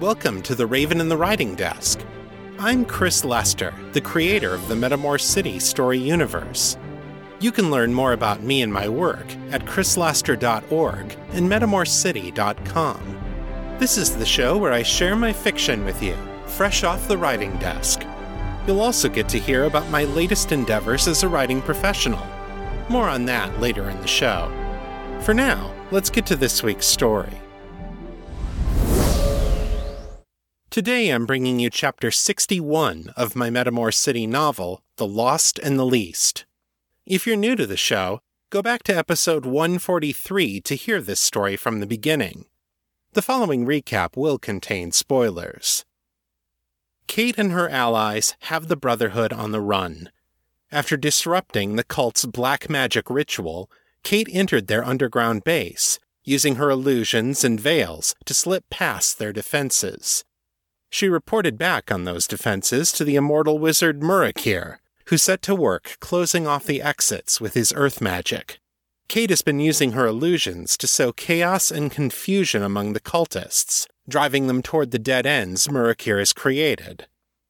Welcome to The Raven and the Writing Desk. I'm Chris Lester, the creator of the Metamor City story universe. You can learn more about me and my work at chrislester.org and metamorcity.com. This is the show where I share my fiction with you, fresh off the writing desk. You'll also get to hear about my latest endeavors as a writing professional. More on that later in the show. For now, let's get to this week's story. Today I'm bringing you chapter 61 of my Metamor City novel, The Lost and the Least. If you're new to the show, go back to episode 143 to hear this story from the beginning. The following recap will contain spoilers. Kate and her allies have the Brotherhood on the run. After disrupting the cult's black magic ritual, Kate entered their underground base, using her illusions and veils to slip past their defenses. She reported back on those defenses to the immortal wizard Murikeer, who set to work closing off the exits with his earth magic. Kate has been using her illusions to sow chaos and confusion among the cultists, driving them toward the dead ends Murikeer has created.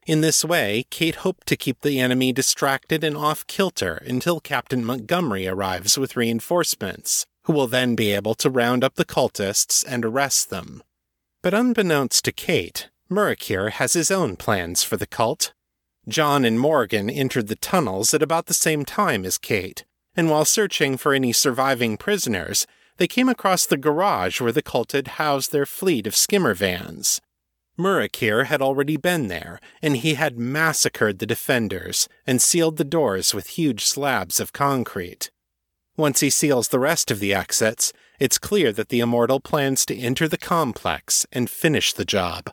In this way, Kate hoped to keep the enemy distracted and off kilter until Captain Montgomery arrives with reinforcements, who will then be able to round up the cultists and arrest them. But unbeknownst to Kate, Murikeer has his own plans for the cult. John and Morgan entered the tunnels at about the same time as Kate, and while searching for any surviving prisoners, they came across the garage where the cult had housed their fleet of skimmer vans. Murikeer had already been there, and he had massacred the defenders and sealed the doors with huge slabs of concrete. Once he seals the rest of the exits, it's clear that the Immortal plans to enter the complex and finish the job.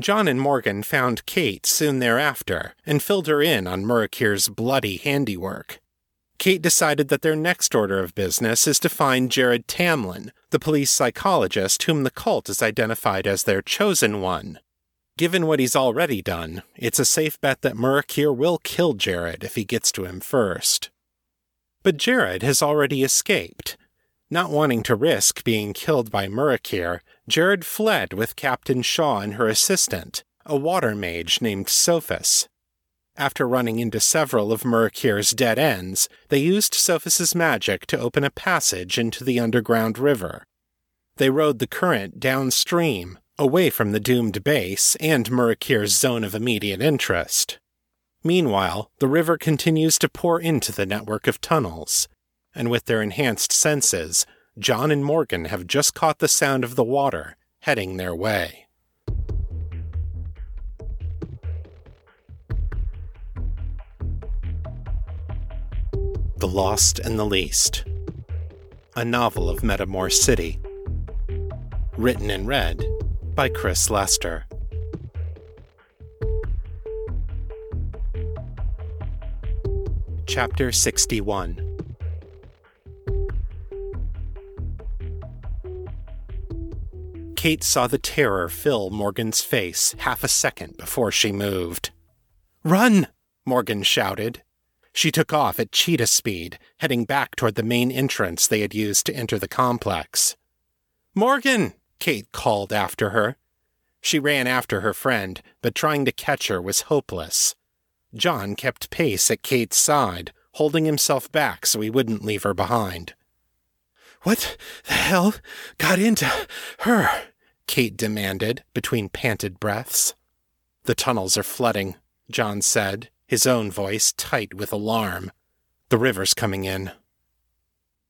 John and Morgan found Kate soon thereafter and filled her in on Murikeer's bloody handiwork. Kate decided that their next order of business is to find Jared Tamlin, the police psychologist whom the cult has identified as their chosen one. Given what he's already done, it's a safe bet that Murikeer will kill Jared if he gets to him first. But Jared has already escaped. Not wanting to risk being killed by Murikeer, Jared fled with Captain Shaw and her assistant, a water mage named Sophus. After running into several of Murikeer's dead ends, they used Sophus's magic to open a passage into the underground river. They rode the current downstream, away from the doomed base and Murikeer's zone of immediate interest. Meanwhile, the river continues to pour into the network of tunnels, and with their enhanced senses, John and Morgan have just caught the sound of the water heading their way. The Lost and the Least, a novel of Metamor City. Written and read by Chris Lester. Chapter 61 Kate saw the terror fill Morgan's face half a second before she moved. Run! Morgan shouted, she took off at cheetah speed, heading back toward the main entrance they had used to enter the complex. Morgan! Kate called after her. She ran after her friend, but trying to catch her was hopeless. John kept pace at Kate's side, holding himself back so he wouldn't leave her behind. What the hell got into her? Kate demanded between panted breaths. The tunnels are flooding, John said, his own voice tight with alarm. The river's coming in.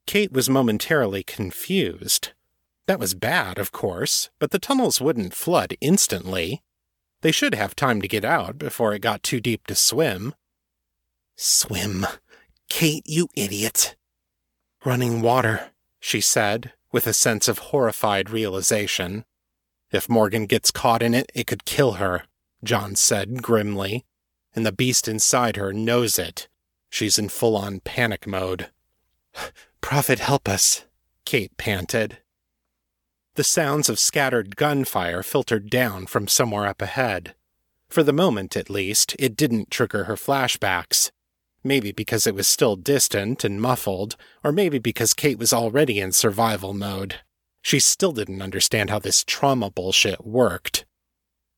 Kate was momentarily confused. That was bad, of course, but the tunnels wouldn't flood instantly. They should have time to get out before it got too deep to swim. Swim. Kate, you idiot. Running water, she said, with a sense of horrified realization. If Morgan gets caught in it, it could kill her, John said grimly. And the beast inside her knows it. She's in full on panic mode. Prophet, help us, Kate panted. The sounds of scattered gunfire filtered down from somewhere up ahead. For the moment, at least, it didn't trigger her flashbacks. Maybe because it was still distant and muffled, or maybe because Kate was already in survival mode. She still didn't understand how this trauma bullshit worked.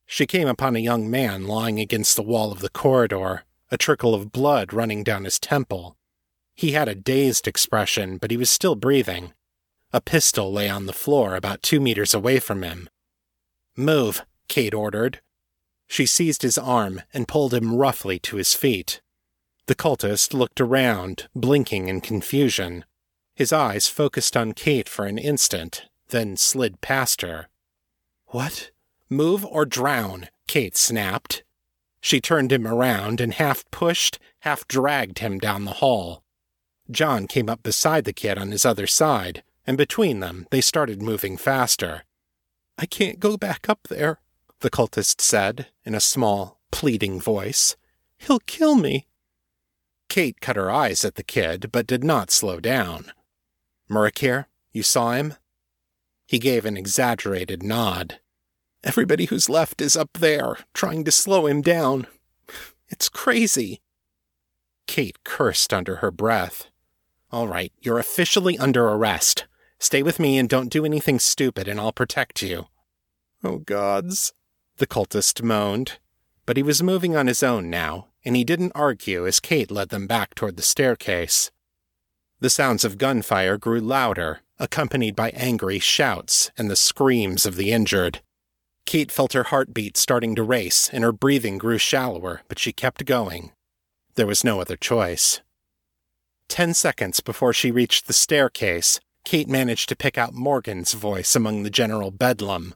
She came upon a young man lying against the wall of the corridor, a trickle of blood running down his temple. He had a dazed expression, but he was still breathing. A pistol lay on the floor about two meters away from him. Move, Kate ordered. She seized his arm and pulled him roughly to his feet. The cultist looked around, blinking in confusion. His eyes focused on Kate for an instant, then slid past her. What? Move or drown, Kate snapped. She turned him around and half pushed, half dragged him down the hall. John came up beside the kid on his other side, and between them they started moving faster. I can't go back up there, the cultist said in a small, pleading voice. He'll kill me. Kate cut her eyes at the kid, but did not slow down. Murikeer, you saw him? He gave an exaggerated nod. Everybody who's left is up there, trying to slow him down. It's crazy. Kate cursed under her breath. All right, you're officially under arrest. Stay with me and don't do anything stupid, and I'll protect you. Oh, gods, the cultist moaned. But he was moving on his own now, and he didn't argue as Kate led them back toward the staircase. The sounds of gunfire grew louder, accompanied by angry shouts and the screams of the injured. Kate felt her heartbeat starting to race, and her breathing grew shallower, but she kept going. There was no other choice. Ten seconds before she reached the staircase, Kate managed to pick out Morgan's voice among the general bedlam.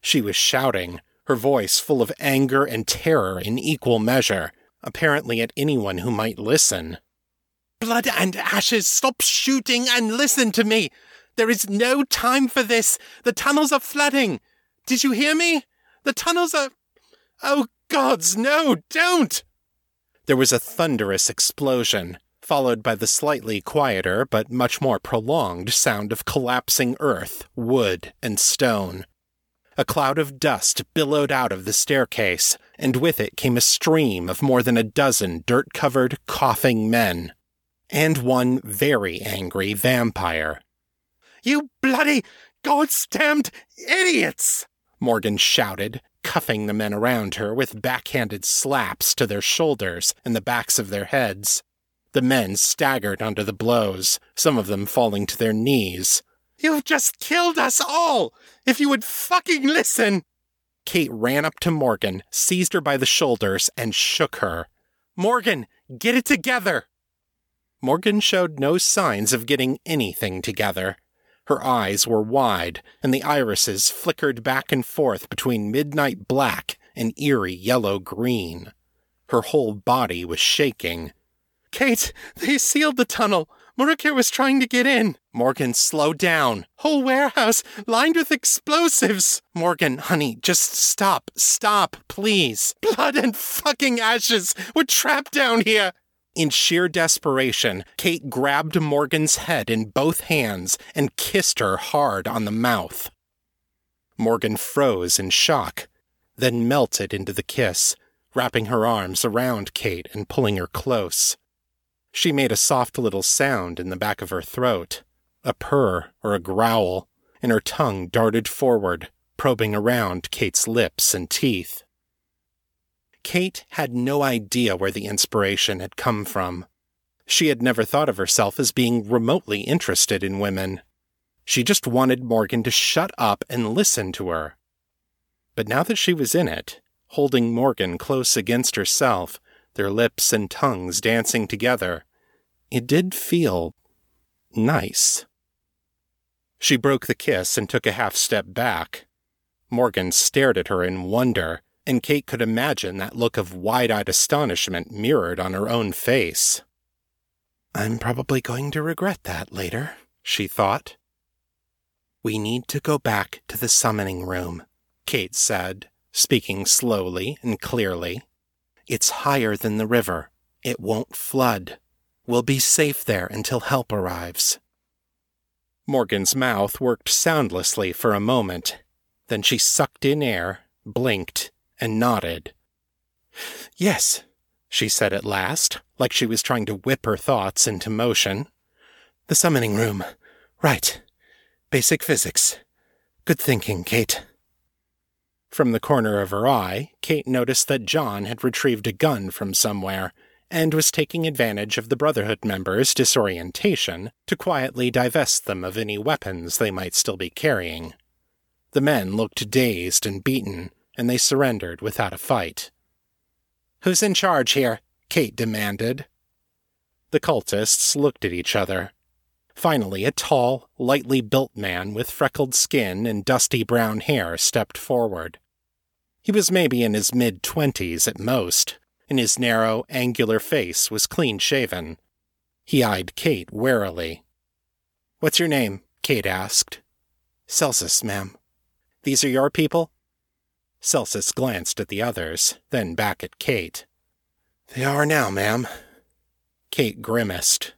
She was shouting, her voice full of anger and terror in equal measure, apparently at anyone who might listen. Blood and ashes, stop shooting and listen to me! There is no time for this! The tunnels are flooding! Did you hear me? The tunnels are. Oh, gods, no, don't! There was a thunderous explosion, followed by the slightly quieter but much more prolonged sound of collapsing earth, wood, and stone. A cloud of dust billowed out of the staircase, and with it came a stream of more than a dozen dirt covered, coughing men. And one very angry vampire. You bloody, God's damned idiots! Morgan shouted, cuffing the men around her with backhanded slaps to their shoulders and the backs of their heads. The men staggered under the blows, some of them falling to their knees. You've just killed us all! If you would fucking listen! Kate ran up to Morgan, seized her by the shoulders, and shook her. Morgan, get it together! Morgan showed no signs of getting anything together. Her eyes were wide, and the irises flickered back and forth between midnight black and eerie yellow green. Her whole body was shaking. Kate, they sealed the tunnel. Murikeer was trying to get in. Morgan, slow down. Whole warehouse lined with explosives. Morgan, honey, just stop. Stop, please. Blood and fucking ashes. We're trapped down here. In sheer desperation, Kate grabbed Morgan's head in both hands and kissed her hard on the mouth. Morgan froze in shock, then melted into the kiss, wrapping her arms around Kate and pulling her close. She made a soft little sound in the back of her throat, a purr or a growl, and her tongue darted forward, probing around Kate's lips and teeth. Kate had no idea where the inspiration had come from. She had never thought of herself as being remotely interested in women. She just wanted Morgan to shut up and listen to her. But now that she was in it, holding Morgan close against herself, their lips and tongues dancing together, it did feel nice. She broke the kiss and took a half step back. Morgan stared at her in wonder and Kate could imagine that look of wide eyed astonishment mirrored on her own face. I'm probably going to regret that later, she thought. We need to go back to the summoning room, Kate said, speaking slowly and clearly. It's higher than the river. It won't flood. We'll be safe there until help arrives. Morgan's mouth worked soundlessly for a moment. Then she sucked in air, blinked, and nodded. Yes, she said at last, like she was trying to whip her thoughts into motion. The summoning room. Right. Basic physics. Good thinking, Kate. From the corner of her eye, Kate noticed that John had retrieved a gun from somewhere and was taking advantage of the Brotherhood members' disorientation to quietly divest them of any weapons they might still be carrying. The men looked dazed and beaten, and they surrendered without a fight. Who's in charge here? Kate demanded. The cultists looked at each other. Finally, a tall, lightly built man with freckled skin and dusty brown hair stepped forward. He was maybe in his mid twenties at most, and his narrow, angular face was clean shaven. He eyed Kate warily. What's your name? Kate asked. Celsus, ma'am. These are your people? Celsus glanced at the others, then back at Kate. They are now, ma'am. Kate grimaced.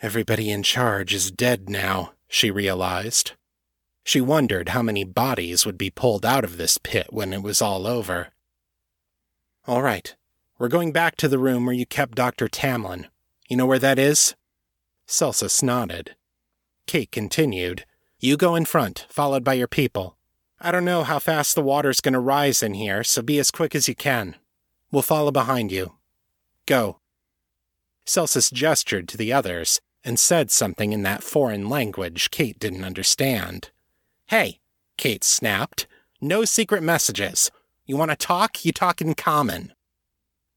Everybody in charge is dead now, she realized. She wondered how many bodies would be pulled out of this pit when it was all over. All right, we're going back to the room where you kept Dr. Tamlin. You know where that is? Celsus nodded. Kate continued, You go in front, followed by your people. I don't know how fast the water's going to rise in here, so be as quick as you can. We'll follow behind you. Go. Celsus gestured to the others and said something in that foreign language Kate didn't understand. Hey, Kate snapped. No secret messages. You want to talk? You talk in common.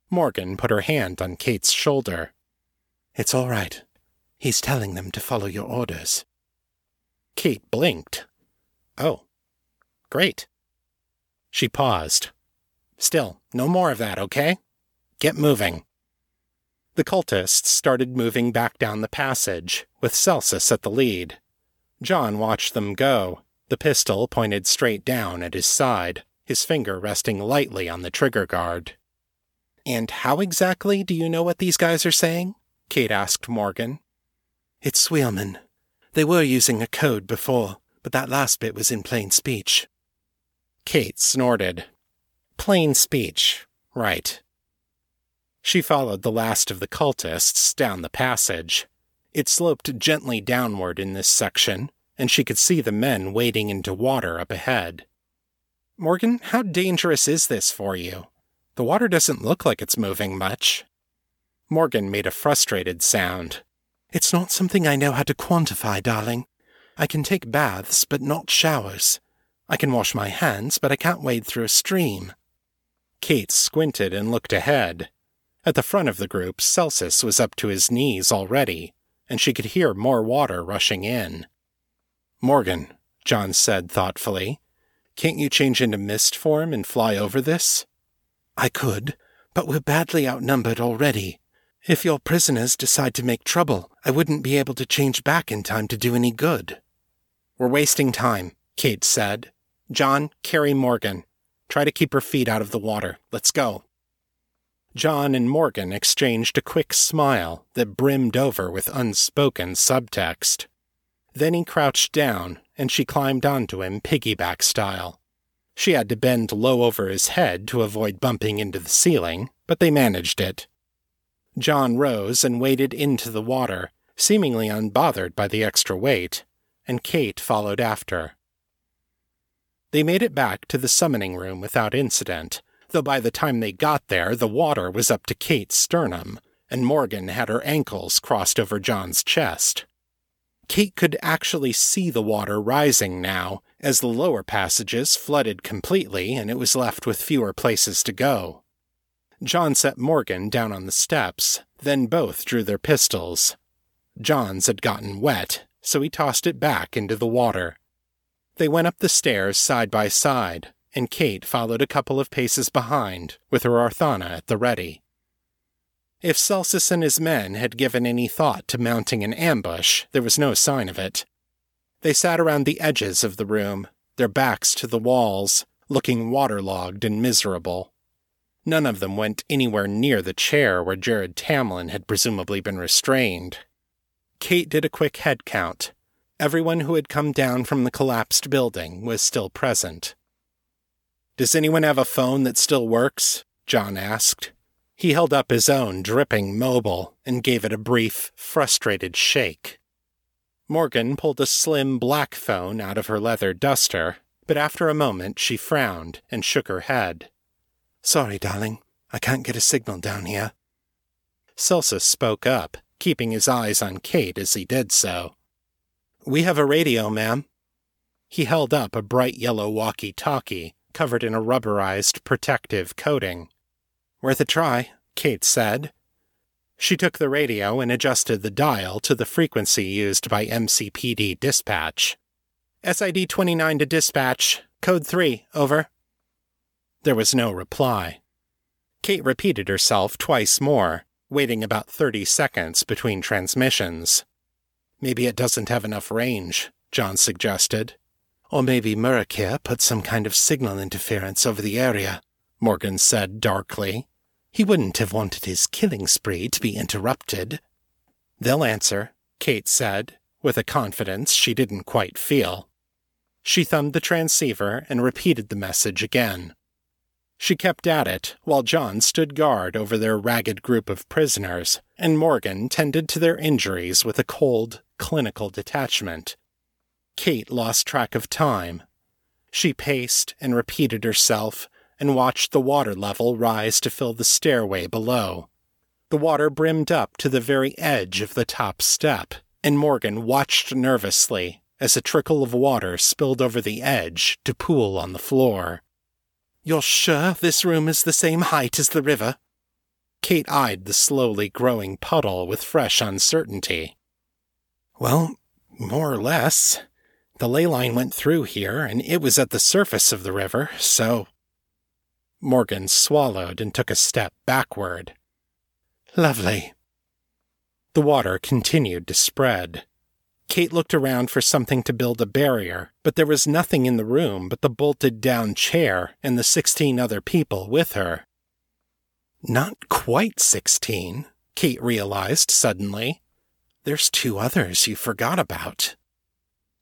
Morgan put her hand on Kate's shoulder. It's all right. He's telling them to follow your orders. Kate blinked. Oh, great. She paused. Still, no more of that, okay? Get moving. The cultists started moving back down the passage, with Celsus at the lead. John watched them go, the pistol pointed straight down at his side, his finger resting lightly on the trigger guard. And how exactly do you know what these guys are saying? Kate asked Morgan. It's Sweelman. They were using a code before, but that last bit was in plain speech. Kate snorted. Plain speech. Right. She followed the last of the cultists down the passage. It sloped gently downward in this section, and she could see the men wading into water up ahead. Morgan, how dangerous is this for you? The water doesn't look like it's moving much. Morgan made a frustrated sound. It's not something I know how to quantify, darling. I can take baths, but not showers. I can wash my hands, but I can't wade through a stream. Kate squinted and looked ahead. At the front of the group, Celsus was up to his knees already, and she could hear more water rushing in. Morgan, John said thoughtfully, can't you change into mist form and fly over this? I could, but we're badly outnumbered already. If your prisoners decide to make trouble, I wouldn't be able to change back in time to do any good. We're wasting time, Kate said. John, carry Morgan. Try to keep her feet out of the water. Let's go. John and Morgan exchanged a quick smile that brimmed over with unspoken subtext. Then he crouched down, and she climbed onto him piggyback style. She had to bend low over his head to avoid bumping into the ceiling, but they managed it. John rose and waded into the water, seemingly unbothered by the extra weight, and Kate followed after. They made it back to the summoning room without incident, though by the time they got there, the water was up to Kate's sternum, and Morgan had her ankles crossed over John's chest. Kate could actually see the water rising now, as the lower passages flooded completely and it was left with fewer places to go. John set Morgan down on the steps, then both drew their pistols. John's had gotten wet, so he tossed it back into the water. They went up the stairs side by side, and Kate followed a couple of paces behind, with her Arthana at the ready. If Celsus and his men had given any thought to mounting an ambush, there was no sign of it. They sat around the edges of the room, their backs to the walls, looking waterlogged and miserable. None of them went anywhere near the chair where Jared Tamlin had presumably been restrained. Kate did a quick head count. Everyone who had come down from the collapsed building was still present. Does anyone have a phone that still works? John asked. He held up his own dripping mobile and gave it a brief, frustrated shake. Morgan pulled a slim black phone out of her leather duster, but after a moment she frowned and shook her head. Sorry, darling. I can't get a signal down here. Celsus spoke up, keeping his eyes on Kate as he did so. We have a radio, ma'am. He held up a bright yellow walkie talkie covered in a rubberized protective coating. Worth a try, Kate said. She took the radio and adjusted the dial to the frequency used by MCPD dispatch. SID 29 to dispatch, code 3, over. There was no reply. Kate repeated herself twice more, waiting about 30 seconds between transmissions. Maybe it doesn't have enough range, John suggested. Or maybe Murikeer put some kind of signal interference over the area, Morgan said darkly. He wouldn't have wanted his killing spree to be interrupted. They'll answer, Kate said, with a confidence she didn't quite feel. She thumbed the transceiver and repeated the message again. She kept at it while John stood guard over their ragged group of prisoners, and Morgan tended to their injuries with a cold, clinical detachment. Kate lost track of time. She paced and repeated herself and watched the water level rise to fill the stairway below. The water brimmed up to the very edge of the top step, and Morgan watched nervously as a trickle of water spilled over the edge to pool on the floor. You're sure this room is the same height as the river? Kate eyed the slowly growing puddle with fresh uncertainty. Well, more or less. The ley line went through here, and it was at the surface of the river, so Morgan swallowed and took a step backward. Lovely. The water continued to spread. Kate looked around for something to build a barrier, but there was nothing in the room but the bolted down chair and the sixteen other people with her. Not quite sixteen, Kate realized suddenly. There's two others you forgot about.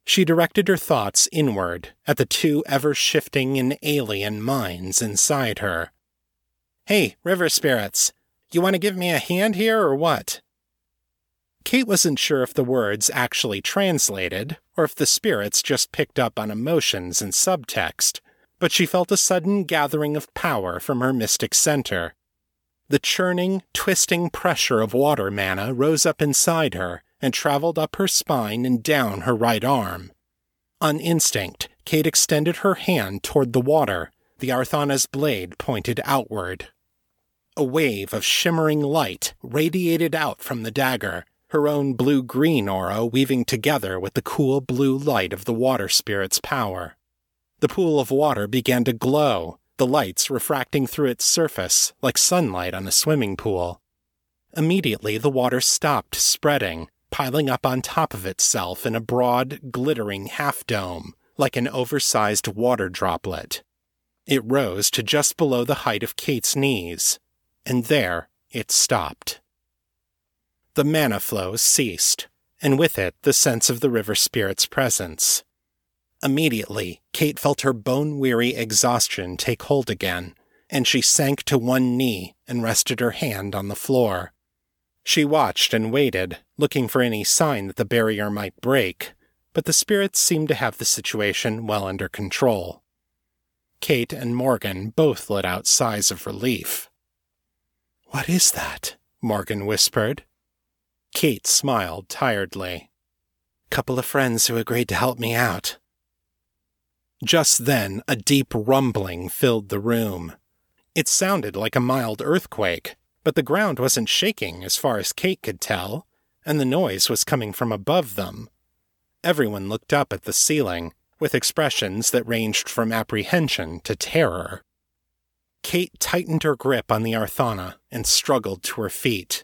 She directed her thoughts inward at the two ever shifting and alien minds inside her. Hey, river spirits, you want to give me a hand here or what? Kate wasn't sure if the words actually translated or if the spirits just picked up on emotions and subtext, but she felt a sudden gathering of power from her mystic center. The churning, twisting pressure of water mana rose up inside her and traveled up her spine and down her right arm. On instinct, Kate extended her hand toward the water, the Arthana's blade pointed outward. A wave of shimmering light radiated out from the dagger, her own blue green aura weaving together with the cool blue light of the water spirit's power. The pool of water began to glow, the lights refracting through its surface like sunlight on a swimming pool. Immediately, the water stopped spreading, piling up on top of itself in a broad, glittering half dome, like an oversized water droplet. It rose to just below the height of Kate's knees, and there it stopped. The mana flow ceased, and with it the sense of the river spirit's presence. Immediately, Kate felt her bone weary exhaustion take hold again, and she sank to one knee and rested her hand on the floor. She watched and waited, looking for any sign that the barrier might break, but the spirits seemed to have the situation well under control. Kate and Morgan both let out sighs of relief. What is that? Morgan whispered. Kate smiled tiredly. Couple of friends who agreed to help me out. Just then, a deep rumbling filled the room. It sounded like a mild earthquake, but the ground wasn't shaking as far as Kate could tell, and the noise was coming from above them. Everyone looked up at the ceiling, with expressions that ranged from apprehension to terror. Kate tightened her grip on the Arthana and struggled to her feet.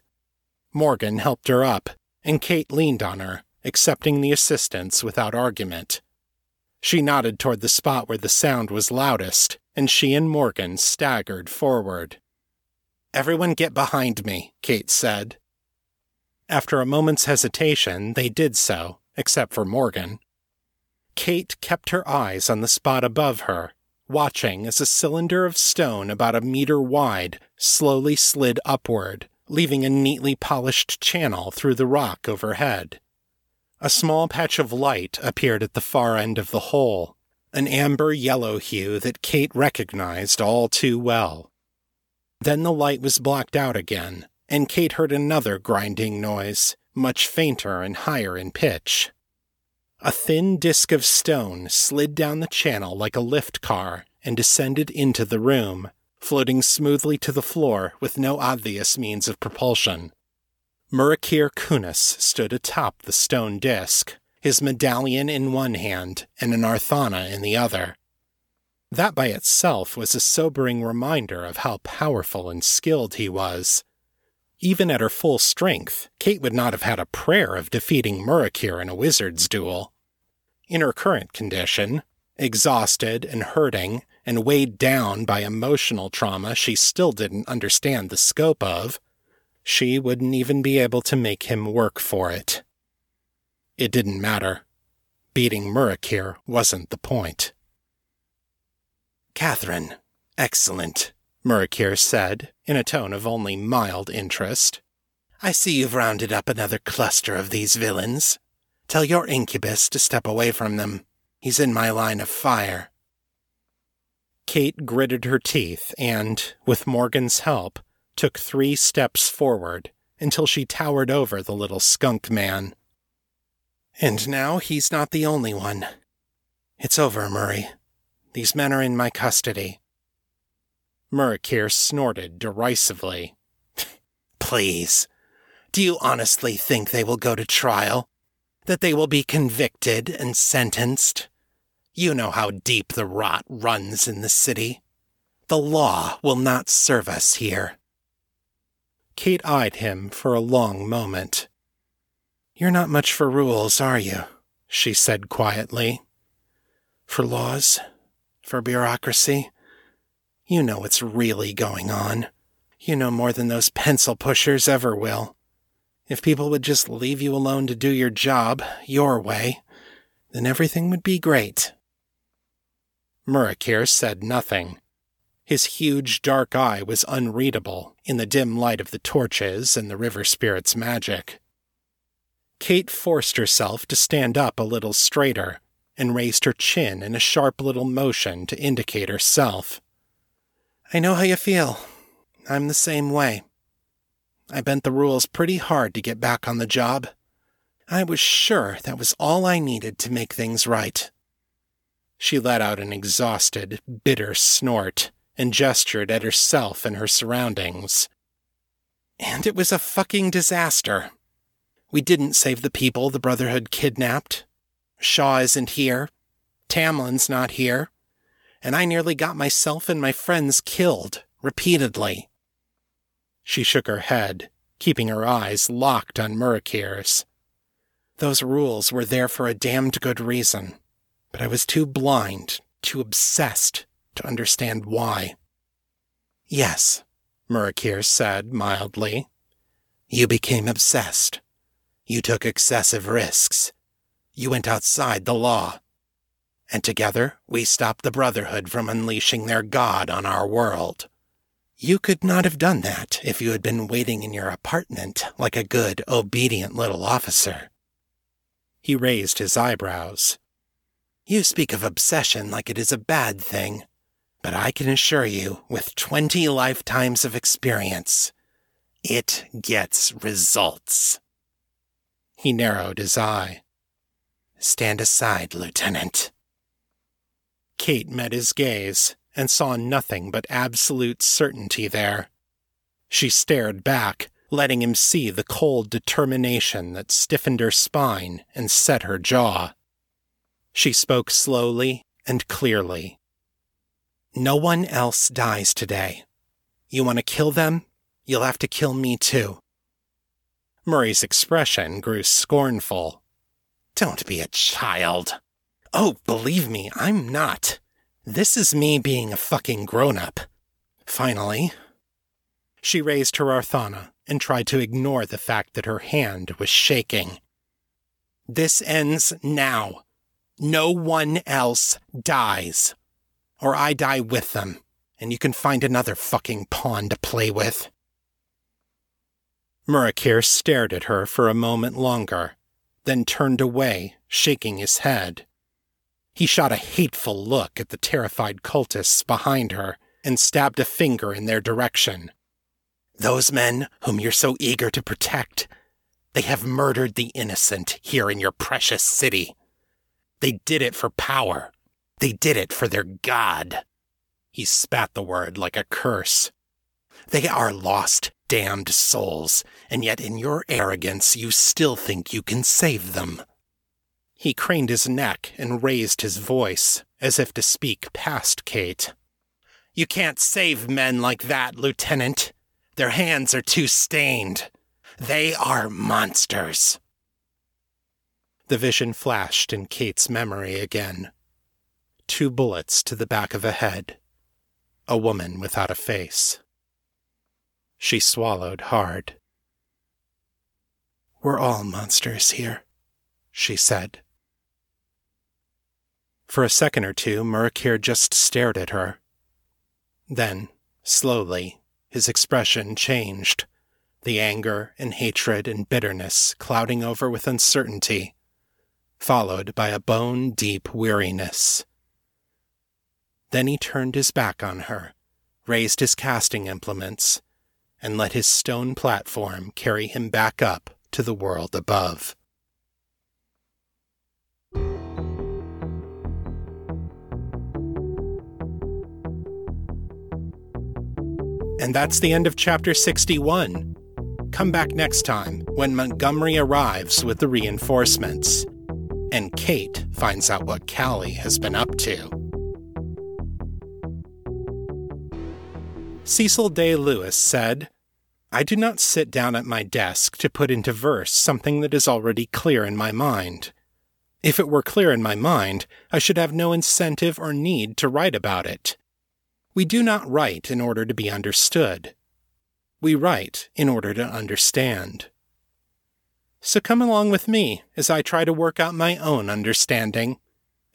Morgan helped her up, and Kate leaned on her, accepting the assistance without argument. She nodded toward the spot where the sound was loudest, and she and Morgan staggered forward. Everyone get behind me, Kate said. After a moment's hesitation, they did so, except for Morgan. Kate kept her eyes on the spot above her, watching as a cylinder of stone about a meter wide slowly slid upward, leaving a neatly polished channel through the rock overhead. A small patch of light appeared at the far end of the hole, an amber yellow hue that Kate recognized all too well. Then the light was blocked out again, and Kate heard another grinding noise, much fainter and higher in pitch. A thin disk of stone slid down the channel like a lift car and descended into the room, floating smoothly to the floor with no obvious means of propulsion. Murikeer Kunis stood atop the stone disk, his medallion in one hand and an arthana in the other. That by itself was a sobering reminder of how powerful and skilled he was. Even at her full strength, Kate would not have had a prayer of defeating Murikeer in a wizard's duel. In her current condition, exhausted and hurting, and weighed down by emotional trauma she still didn't understand the scope of, she wouldn't even be able to make him work for it. It didn't matter. Beating Murikeer wasn't the point. Catherine, excellent, Murikeer said, in a tone of only mild interest. I see you've rounded up another cluster of these villains. Tell your incubus to step away from them. He's in my line of fire. Kate gritted her teeth and, with Morgan's help, took three steps forward until she towered over the little skunk man. And now he's not the only one. It's over, Murray. These men are in my custody. Murikeer snorted derisively. Please, do you honestly think they will go to trial? That they will be convicted and sentenced? You know how deep the rot runs in the city. The law will not serve us here. Kate eyed him for a long moment. You're not much for rules, are you? she said quietly. For laws? For bureaucracy? You know what's really going on. You know more than those pencil pushers ever will. If people would just leave you alone to do your job, your way, then everything would be great. Murikeer said nothing. His huge dark eye was unreadable in the dim light of the torches and the river spirit's magic. Kate forced herself to stand up a little straighter and raised her chin in a sharp little motion to indicate herself. I know how you feel. I'm the same way. I bent the rules pretty hard to get back on the job. I was sure that was all I needed to make things right. She let out an exhausted, bitter snort and gestured at herself and her surroundings. And it was a fucking disaster. We didn't save the people the Brotherhood kidnapped. Shaw isn't here. Tamlin's not here. And I nearly got myself and my friends killed, repeatedly. She shook her head, keeping her eyes locked on Murikeer's. Those rules were there for a damned good reason, but I was too blind, too obsessed to understand why. Yes, Murikeer said mildly. You became obsessed. You took excessive risks. You went outside the law. And together we stopped the Brotherhood from unleashing their god on our world. You could not have done that if you had been waiting in your apartment like a good, obedient little officer. He raised his eyebrows. You speak of obsession like it is a bad thing. But I can assure you, with 20 lifetimes of experience, it gets results. He narrowed his eye. Stand aside, Lieutenant. Kate met his gaze and saw nothing but absolute certainty there. She stared back, letting him see the cold determination that stiffened her spine and set her jaw. She spoke slowly and clearly. No one else dies today. You want to kill them? You'll have to kill me too. Murray's expression grew scornful. Don't be a child. Oh, believe me, I'm not. This is me being a fucking grown up. Finally. She raised her Arthana and tried to ignore the fact that her hand was shaking. This ends now. No one else dies. Or I die with them, and you can find another fucking pawn to play with. Murikeer stared at her for a moment longer, then turned away, shaking his head. He shot a hateful look at the terrified cultists behind her and stabbed a finger in their direction. Those men whom you're so eager to protect, they have murdered the innocent here in your precious city. They did it for power. They did it for their god. He spat the word like a curse. They are lost, damned souls, and yet in your arrogance you still think you can save them. He craned his neck and raised his voice, as if to speak past Kate. You can't save men like that, Lieutenant. Their hands are too stained. They are monsters. The vision flashed in Kate's memory again. Two bullets to the back of a head. A woman without a face. She swallowed hard. We're all monsters here, she said. For a second or two, Murikeer just stared at her. Then, slowly, his expression changed, the anger and hatred and bitterness clouding over with uncertainty, followed by a bone deep weariness. Then he turned his back on her, raised his casting implements, and let his stone platform carry him back up to the world above. And that's the end of chapter 61. Come back next time when Montgomery arrives with the reinforcements, and Kate finds out what Callie has been up to. Cecil Day Lewis said, I do not sit down at my desk to put into verse something that is already clear in my mind. If it were clear in my mind, I should have no incentive or need to write about it. We do not write in order to be understood. We write in order to understand. So come along with me as I try to work out my own understanding.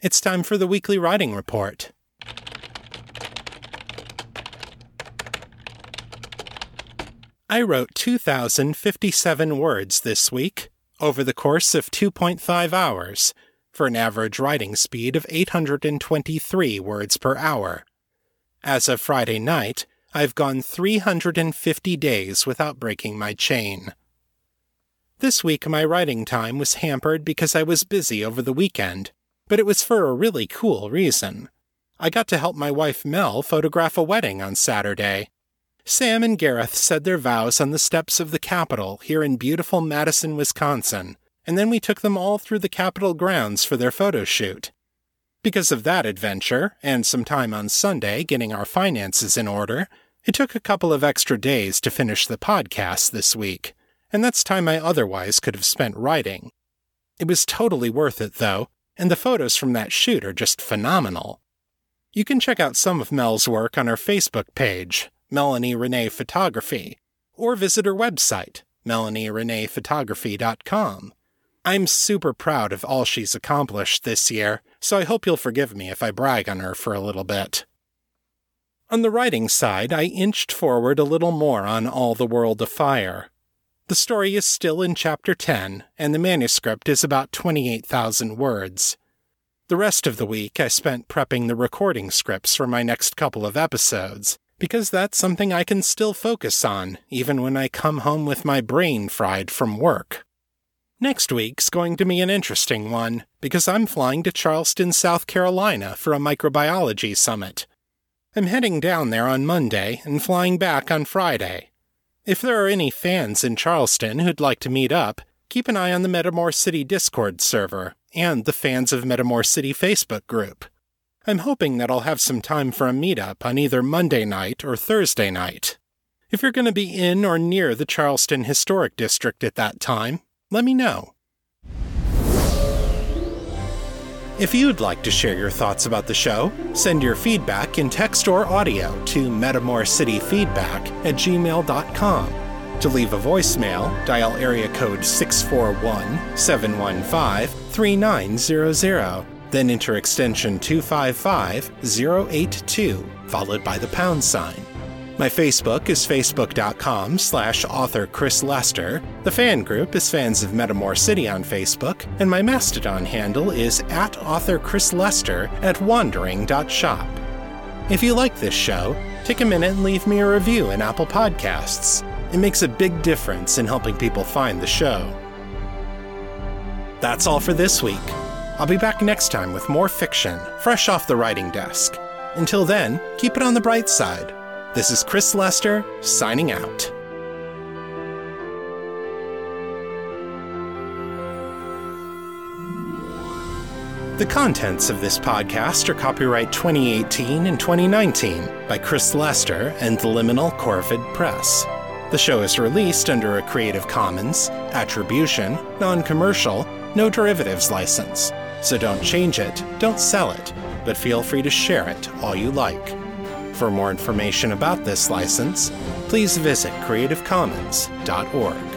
It's time for the weekly writing report. I wrote 2,057 words this week over the course of 2.5 hours for an average writing speed of 823 words per hour. As of Friday night, I've gone 350 days without breaking my chain. This week, my writing time was hampered because I was busy over the weekend, but it was for a really cool reason. I got to help my wife Mel photograph a wedding on Saturday. Sam and Gareth said their vows on the steps of the Capitol here in beautiful Madison, Wisconsin, and then we took them all through the Capitol grounds for their photo shoot. Because of that adventure, and some time on Sunday getting our finances in order, it took a couple of extra days to finish the podcast this week, and that's time I otherwise could have spent writing. It was totally worth it, though, and the photos from that shoot are just phenomenal. You can check out some of Mel's work on her Facebook page, Melanie Renee Photography, or visit her website, melaniereneephotography.com. I'm super proud of all she's accomplished this year, so I hope you'll forgive me if I brag on her for a little bit. On the writing side, I inched forward a little more on All the World Afire. The story is still in Chapter 10, and the manuscript is about 28,000 words. The rest of the week I spent prepping the recording scripts for my next couple of episodes, because that's something I can still focus on, even when I come home with my brain fried from work. Next week's going to be an interesting one because I'm flying to Charleston, South Carolina for a microbiology summit. I'm heading down there on Monday and flying back on Friday. If there are any fans in Charleston who'd like to meet up, keep an eye on the Metamor City Discord server and the Fans of Metamor City Facebook group. I'm hoping that I'll have some time for a meetup on either Monday night or Thursday night. If you're going to be in or near the Charleston Historic District at that time, let me know. If you'd like to share your thoughts about the show, send your feedback in text or audio to metamorcityfeedback at gmail.com. To leave a voicemail, dial area code 641 715 3900, then enter extension 255 082, followed by the pound sign. My Facebook is facebook.com slash author Chris Lester. The fan group is Fans of Metamor City on Facebook, and my Mastodon handle is at author Chris Lester at wandering.shop. If you like this show, take a minute and leave me a review in Apple Podcasts. It makes a big difference in helping people find the show. That's all for this week. I'll be back next time with more fiction, fresh off the writing desk. Until then, keep it on the bright side. This is Chris Lester, signing out. The contents of this podcast are copyright 2018 and 2019 by Chris Lester and the Liminal Corvid Press. The show is released under a Creative Commons, Attribution, Non Commercial, No Derivatives license. So don't change it, don't sell it, but feel free to share it all you like. For more information about this license, please visit creativecommons.org.